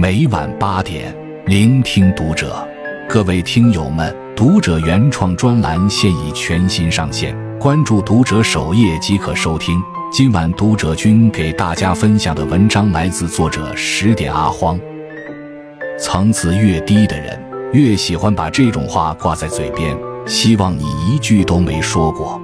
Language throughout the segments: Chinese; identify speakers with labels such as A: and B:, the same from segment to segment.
A: 每晚八点，聆听读者。各位听友们，读者原创专栏现已全新上线，关注读者首页即可收听。今晚读者君给大家分享的文章来自作者十点阿荒。层次越低的人，越喜欢把这种话挂在嘴边，希望你一句都没说过。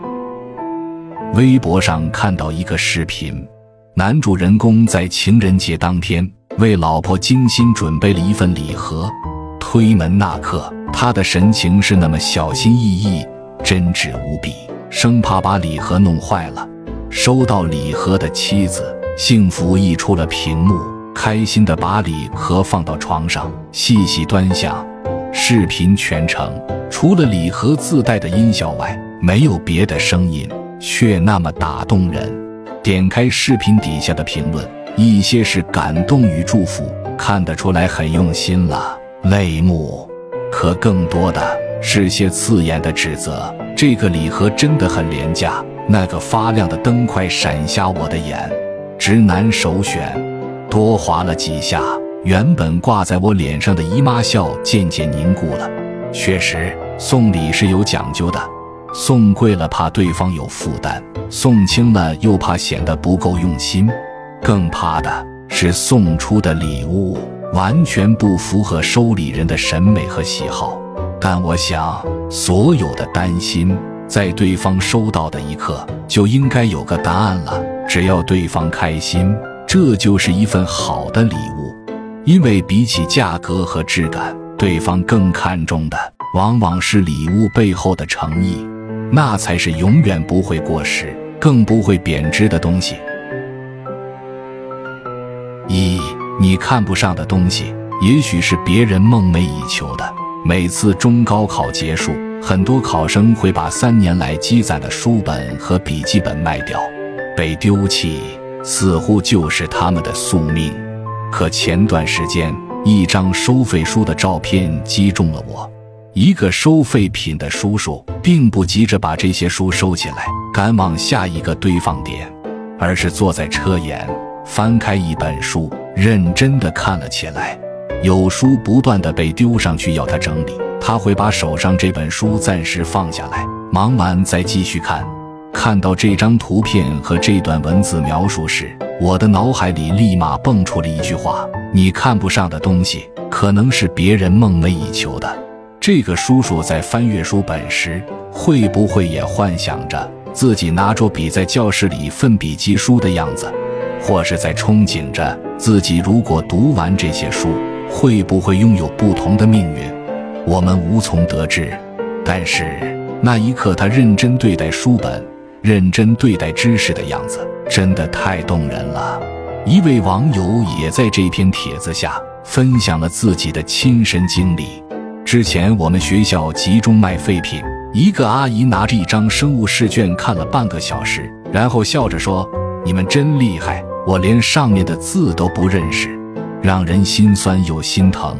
A: 微博上看到一个视频，男主人公在情人节当天。为老婆精心准备了一份礼盒，推门那刻，他的神情是那么小心翼翼、真挚无比，生怕把礼盒弄坏了。收到礼盒的妻子，幸福溢出了屏幕，开心的把礼盒放到床上，细细端详。视频全程除了礼盒自带的音效外，没有别的声音，却那么打动人。点开视频底下的评论。一些是感动与祝福，看得出来很用心了，泪目；可更多的是些刺眼的指责。这个礼盒真的很廉价，那个发亮的灯快闪瞎我的眼。直男首选，多划了几下，原本挂在我脸上的姨妈笑渐渐凝固了。确实，送礼是有讲究的，送贵了怕对方有负担，送轻了又怕显得不够用心。更怕的是送出的礼物完全不符合收礼人的审美和喜好，但我想所有的担心在对方收到的一刻就应该有个答案了。只要对方开心，这就是一份好的礼物。因为比起价格和质感，对方更看重的往往是礼物背后的诚意，那才是永远不会过时、更不会贬值的东西。你看不上的东西，也许是别人梦寐以求的。每次中高考结束，很多考生会把三年来积攒的书本和笔记本卖掉，被丢弃，似乎就是他们的宿命。可前段时间，一张收费书的照片击中了我。一个收废品的叔叔，并不急着把这些书收起来，赶往下一个堆放点，而是坐在车沿。翻开一本书，认真的看了起来。有书不断的被丢上去，要他整理，他会把手上这本书暂时放下来，忙完再继续看。看到这张图片和这段文字描述时，我的脑海里立马蹦出了一句话：你看不上的东西，可能是别人梦寐以求的。这个叔叔在翻阅书本时，会不会也幻想着自己拿着笔在教室里奋笔疾书的样子？或是在憧憬着自己，如果读完这些书，会不会拥有不同的命运？我们无从得知。但是那一刻，他认真对待书本、认真对待知识的样子，真的太动人了。一位网友也在这篇帖子下分享了自己的亲身经历。之前我们学校集中卖废品，一个阿姨拿着一张生物试卷看了半个小时，然后笑着说：“你们真厉害。”我连上面的字都不认识，让人心酸又心疼。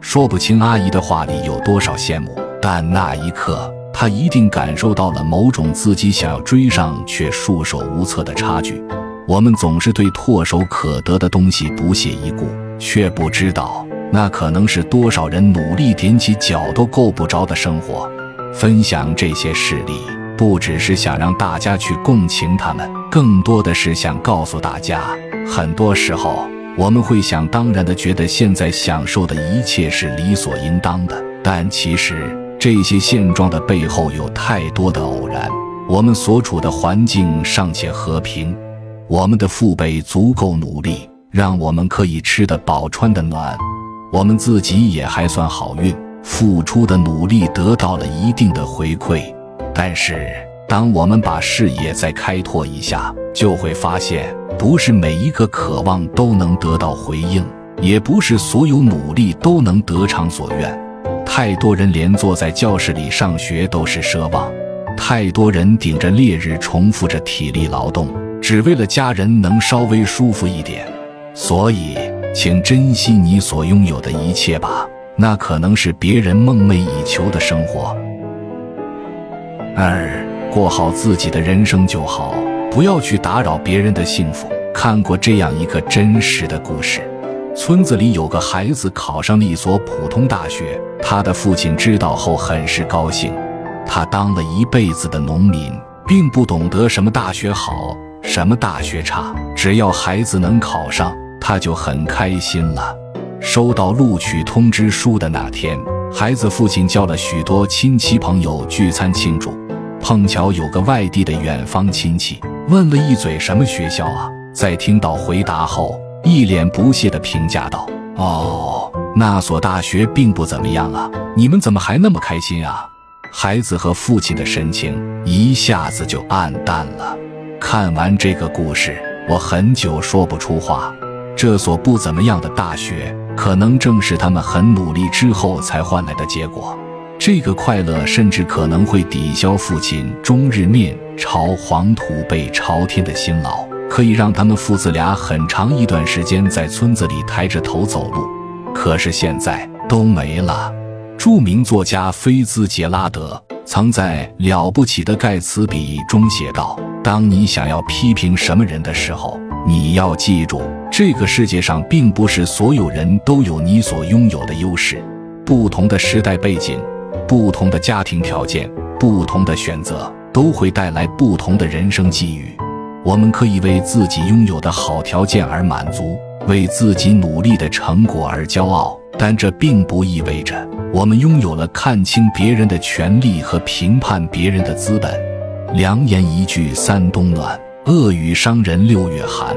A: 说不清阿姨的话里有多少羡慕，但那一刻，她一定感受到了某种自己想要追上却束手无策的差距。我们总是对唾手可得的东西不屑一顾，却不知道那可能是多少人努力踮起脚都够不着的生活。分享这些事例。不只是想让大家去共情他们，更多的是想告诉大家，很多时候我们会想当然的觉得现在享受的一切是理所应当的，但其实这些现状的背后有太多的偶然。我们所处的环境尚且和平，我们的父辈足够努力，让我们可以吃得饱、穿得暖，我们自己也还算好运，付出的努力得到了一定的回馈。但是，当我们把视野再开拓一下，就会发现，不是每一个渴望都能得到回应，也不是所有努力都能得偿所愿。太多人连坐在教室里上学都是奢望，太多人顶着烈日重复着体力劳动，只为了家人能稍微舒服一点。所以，请珍惜你所拥有的一切吧，那可能是别人梦寐以求的生活。二，过好自己的人生就好，不要去打扰别人的幸福。看过这样一个真实的故事：村子里有个孩子考上了一所普通大学，他的父亲知道后很是高兴。他当了一辈子的农民，并不懂得什么大学好，什么大学差，只要孩子能考上，他就很开心了。收到录取通知书的那天，孩子父亲叫了许多亲戚朋友聚餐庆祝。碰巧有个外地的远方亲戚问了一嘴：“什么学校啊？”在听到回答后，一脸不屑地评价道：“哦，那所大学并不怎么样啊，你们怎么还那么开心啊？”孩子和父亲的神情一下子就暗淡了。看完这个故事，我很久说不出话。这所不怎么样的大学，可能正是他们很努力之后才换来的结果。这个快乐甚至可能会抵消父亲终日面朝黄土背朝天的辛劳。可以让他们父子俩很长一段时间在村子里抬着头走路，可是现在都没了。著名作家菲兹杰拉德曾在《了不起的盖茨比》中写道：“当你想要批评什么人的时候，你要记住，这个世界上并不是所有人都有你所拥有的优势。不同的时代背景、不同的家庭条件、不同的选择，都会带来不同的人生际遇。”我们可以为自己拥有的好条件而满足，为自己努力的成果而骄傲，但这并不意味着我们拥有了看清别人的权利和评判别人的资本。良言一句三冬暖，恶语伤人六月寒。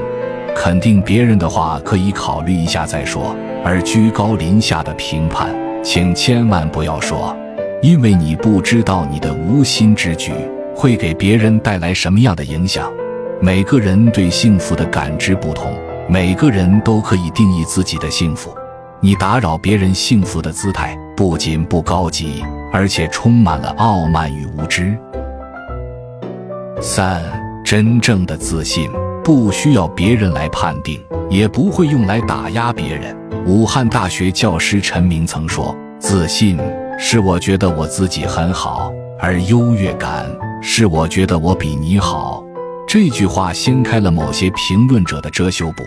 A: 肯定别人的话可以考虑一下再说，而居高临下的评判，请千万不要说，因为你不知道你的无心之举会给别人带来什么样的影响。每个人对幸福的感知不同，每个人都可以定义自己的幸福。你打扰别人幸福的姿态，不仅不高级，而且充满了傲慢与无知。三，真正的自信不需要别人来判定，也不会用来打压别人。武汉大学教师陈明曾说：“自信是我觉得我自己很好，而优越感是我觉得我比你好。”这句话掀开了某些评论者的遮羞布。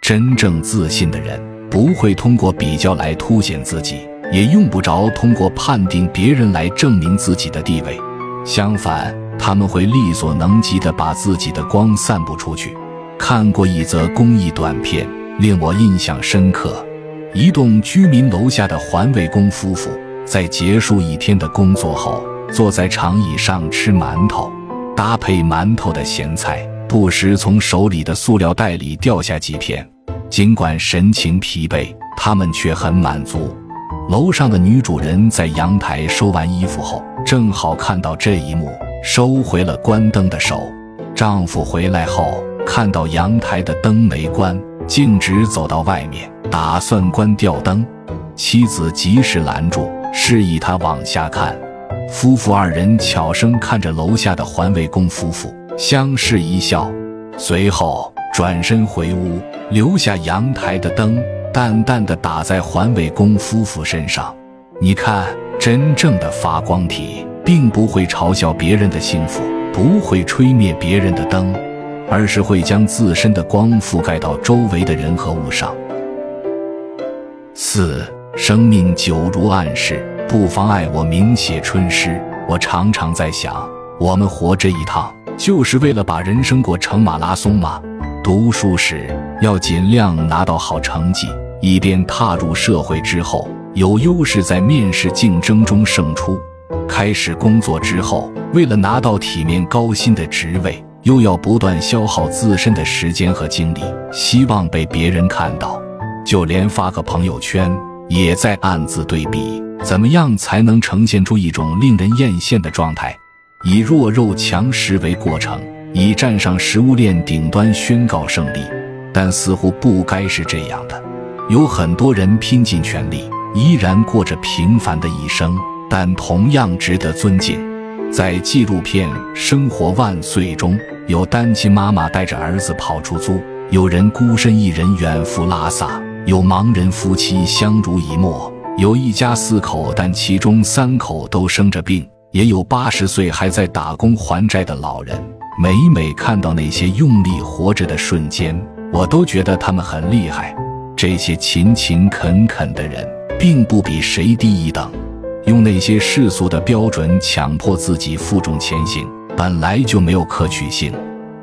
A: 真正自信的人不会通过比较来凸显自己，也用不着通过判定别人来证明自己的地位。相反，他们会力所能及地把自己的光散布出去。看过一则公益短片，令我印象深刻。一栋居民楼下的环卫工夫妇在结束一天的工作后，坐在长椅上吃馒头。搭配馒头的咸菜，不时从手里的塑料袋里掉下几片。尽管神情疲惫，他们却很满足。楼上的女主人在阳台收完衣服后，正好看到这一幕，收回了关灯的手。丈夫回来后，看到阳台的灯没关，径直走到外面，打算关掉灯。妻子及时拦住，示意他往下看。夫妇二人悄声看着楼下的环卫工夫妇，相视一笑，随后转身回屋，留下阳台的灯淡淡的打在环卫工夫妇身上。你看，真正的发光体并不会嘲笑别人的幸福，不会吹灭别人的灯，而是会将自身的光覆盖到周围的人和物上。四，生命久如暗室。不妨碍我明写春诗。我常常在想，我们活这一趟，就是为了把人生过成马拉松吗？读书时要尽量拿到好成绩，以便踏入社会之后有优势，在面试竞争中胜出。开始工作之后，为了拿到体面高薪的职位，又要不断消耗自身的时间和精力，希望被别人看到。就连发个朋友圈，也在暗自对比。怎么样才能呈现出一种令人艳羡的状态？以弱肉强食为过程，以站上食物链顶端宣告胜利。但似乎不该是这样的。有很多人拼尽全力，依然过着平凡的一生，但同样值得尊敬。在纪录片《生活万岁》中，有单亲妈妈带着儿子跑出租，有人孤身一人远赴拉萨，有盲人夫妻相濡以沫。有一家四口，但其中三口都生着病；也有八十岁还在打工还债的老人。每每看到那些用力活着的瞬间，我都觉得他们很厉害。这些勤勤恳恳的人，并不比谁低一等。用那些世俗的标准强迫自己负重前行，本来就没有可取性。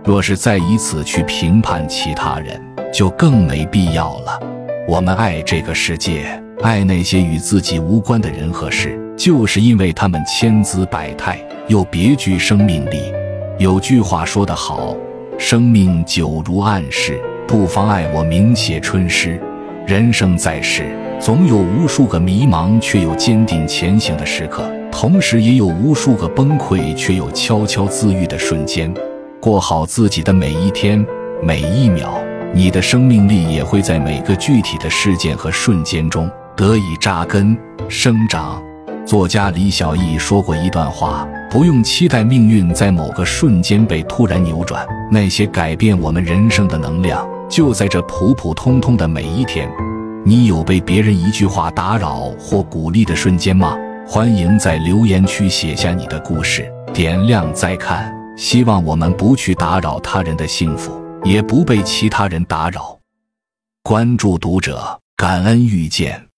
A: 若是再以此去评判其他人，就更没必要了。我们爱这个世界，爱那些与自己无关的人和事，就是因为他们千姿百态，又别具生命力。有句话说得好：“生命久如暗室，不妨碍我明写春诗。”人生在世。总有无数个迷茫却又坚定前行的时刻，同时也有无数个崩溃却又悄悄自愈的瞬间。过好自己的每一天、每一秒，你的生命力也会在每个具体的事件和瞬间中得以扎根生长。作家李小艺说过一段话：不用期待命运在某个瞬间被突然扭转，那些改变我们人生的能量就在这普普通通的每一天。你有被别人一句话打扰或鼓励的瞬间吗？欢迎在留言区写下你的故事，点亮再看。希望我们不去打扰他人的幸福，也不被其他人打扰。关注读者，感恩遇见。